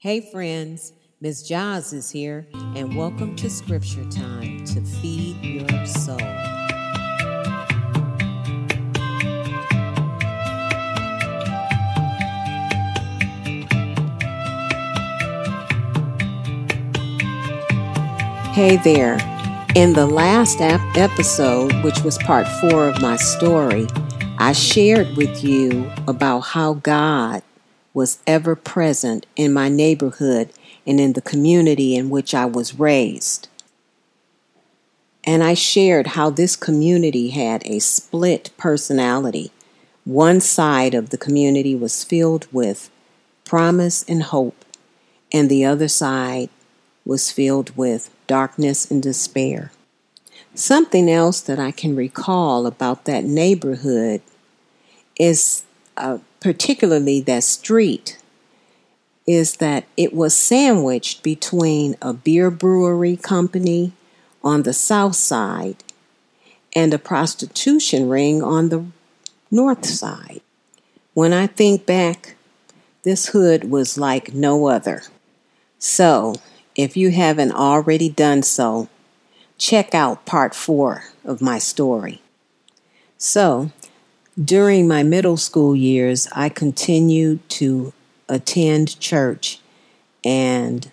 Hey, friends, Ms. Joz is here, and welcome to Scripture Time to feed your soul. Hey there. In the last ap- episode, which was part four of my story, I shared with you about how God was ever present in my neighborhood and in the community in which I was raised. And I shared how this community had a split personality. One side of the community was filled with promise and hope, and the other side was filled with darkness and despair. Something else that I can recall about that neighborhood is uh, particularly that street, is that it was sandwiched between a beer brewery company on the south side and a prostitution ring on the north side. When I think back, this hood was like no other. So, if you haven't already done so, check out part four of my story. So, during my middle school years, I continued to attend church and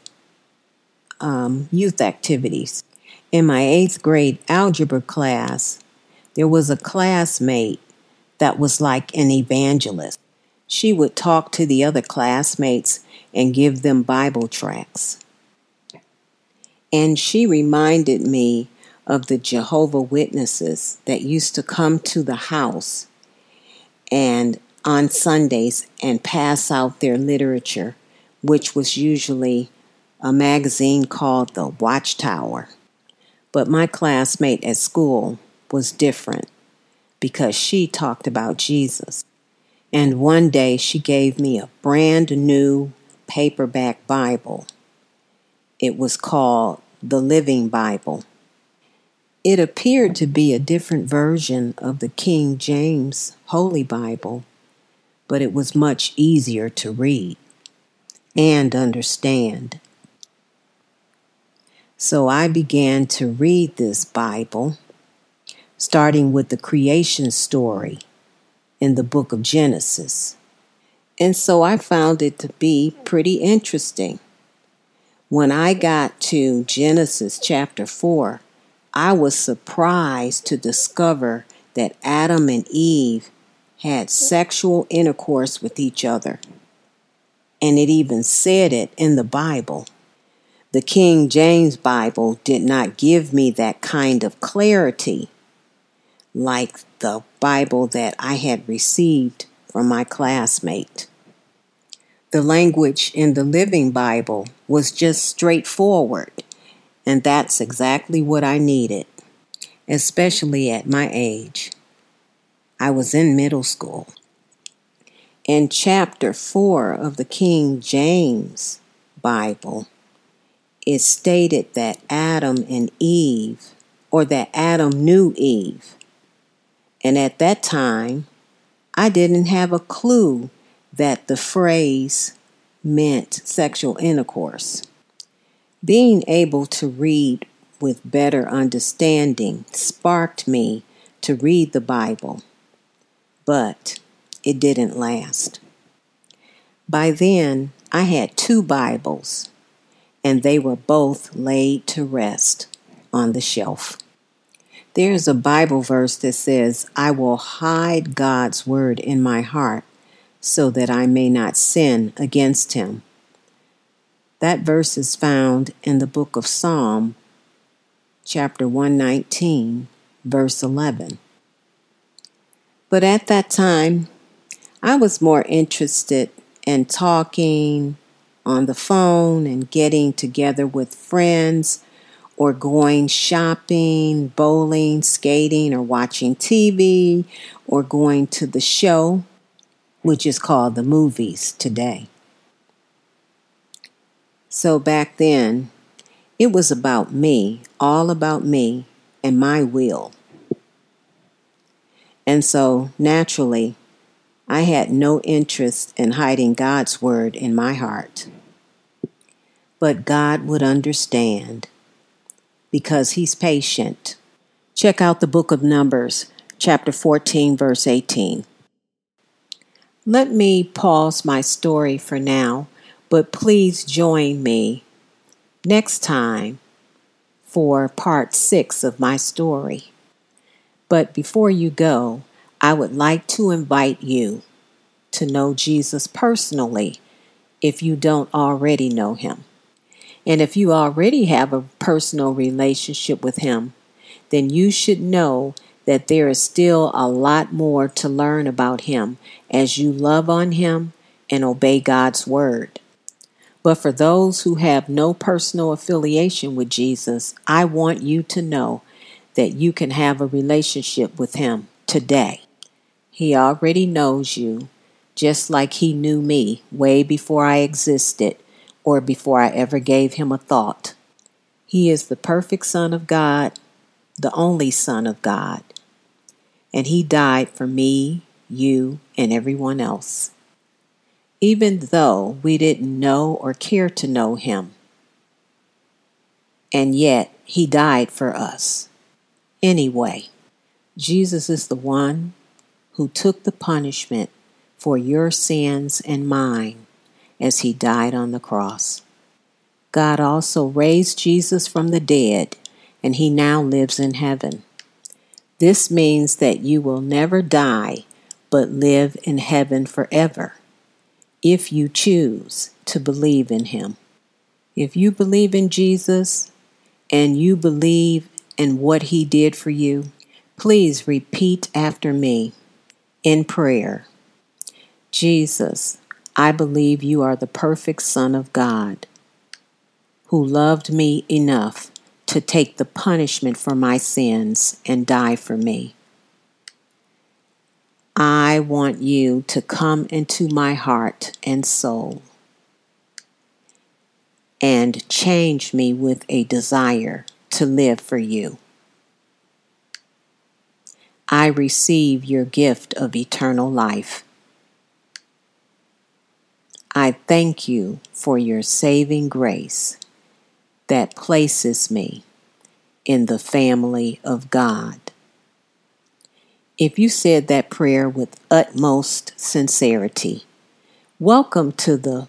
um, youth activities. In my eighth grade algebra class, there was a classmate that was like an evangelist. She would talk to the other classmates and give them Bible tracts. And she reminded me of the Jehovah Witnesses that used to come to the house and on Sundays and pass out their literature, which was usually a magazine called The Watchtower. But my classmate at school was different because she talked about Jesus. And one day she gave me a brand new paperback Bible. It was called the Living Bible. It appeared to be a different version of the King James Holy Bible, but it was much easier to read and understand. So I began to read this Bible, starting with the creation story in the book of Genesis. And so I found it to be pretty interesting. When I got to Genesis chapter 4, I was surprised to discover that Adam and Eve had sexual intercourse with each other. And it even said it in the Bible. The King James Bible did not give me that kind of clarity like the Bible that I had received from my classmate. The language in the Living Bible was just straightforward and that's exactly what I needed, especially at my age. I was in middle school. In chapter 4 of the King James Bible, it stated that Adam and Eve, or that Adam knew Eve. And at that time, I didn't have a clue that the phrase meant sexual intercourse. Being able to read with better understanding sparked me to read the Bible, but it didn't last. By then, I had two Bibles, and they were both laid to rest on the shelf. There's a Bible verse that says, I will hide God's word in my heart so that I may not sin against him. That verse is found in the book of Psalm, chapter 119, verse 11. But at that time, I was more interested in talking on the phone and getting together with friends or going shopping, bowling, skating, or watching TV or going to the show, which is called the movies today. So back then, it was about me, all about me and my will. And so naturally, I had no interest in hiding God's word in my heart. but God would understand because He's patient. Check out the book of Numbers, chapter 14, verse 18. Let me pause my story for now, but please join me next time for part six of my story. But before you go, I would like to invite you to know Jesus personally if you don't already know him. And if you already have a personal relationship with him, then you should know that there is still a lot more to learn about him as you love on him and obey God's word. But for those who have no personal affiliation with Jesus, I want you to know that you can have a relationship with him today. He already knows you, just like he knew me way before I existed or before I ever gave him a thought. He is the perfect Son of God, the only Son of God, and he died for me, you, and everyone else. Even though we didn't know or care to know him, and yet he died for us. Anyway, Jesus is the one who took the punishment for your sins and mine as he died on the cross. God also raised Jesus from the dead, and he now lives in heaven. This means that you will never die, but live in heaven forever, if you choose to believe in him. If you believe in Jesus and you believe in what he did for you, please repeat after me in prayer Jesus, I believe you are the perfect Son of God who loved me enough to take the punishment for my sins and die for me. I want you to come into my heart and soul and change me with a desire to live for you. I receive your gift of eternal life. I thank you for your saving grace that places me in the family of God. If you said that prayer with utmost sincerity, welcome to the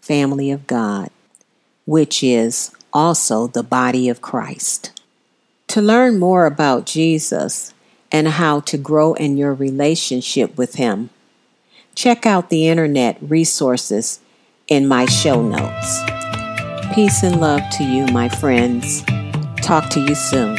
family of God, which is also the body of Christ. To learn more about Jesus and how to grow in your relationship with Him, check out the internet resources in my show notes. Peace and love to you, my friends. Talk to you soon.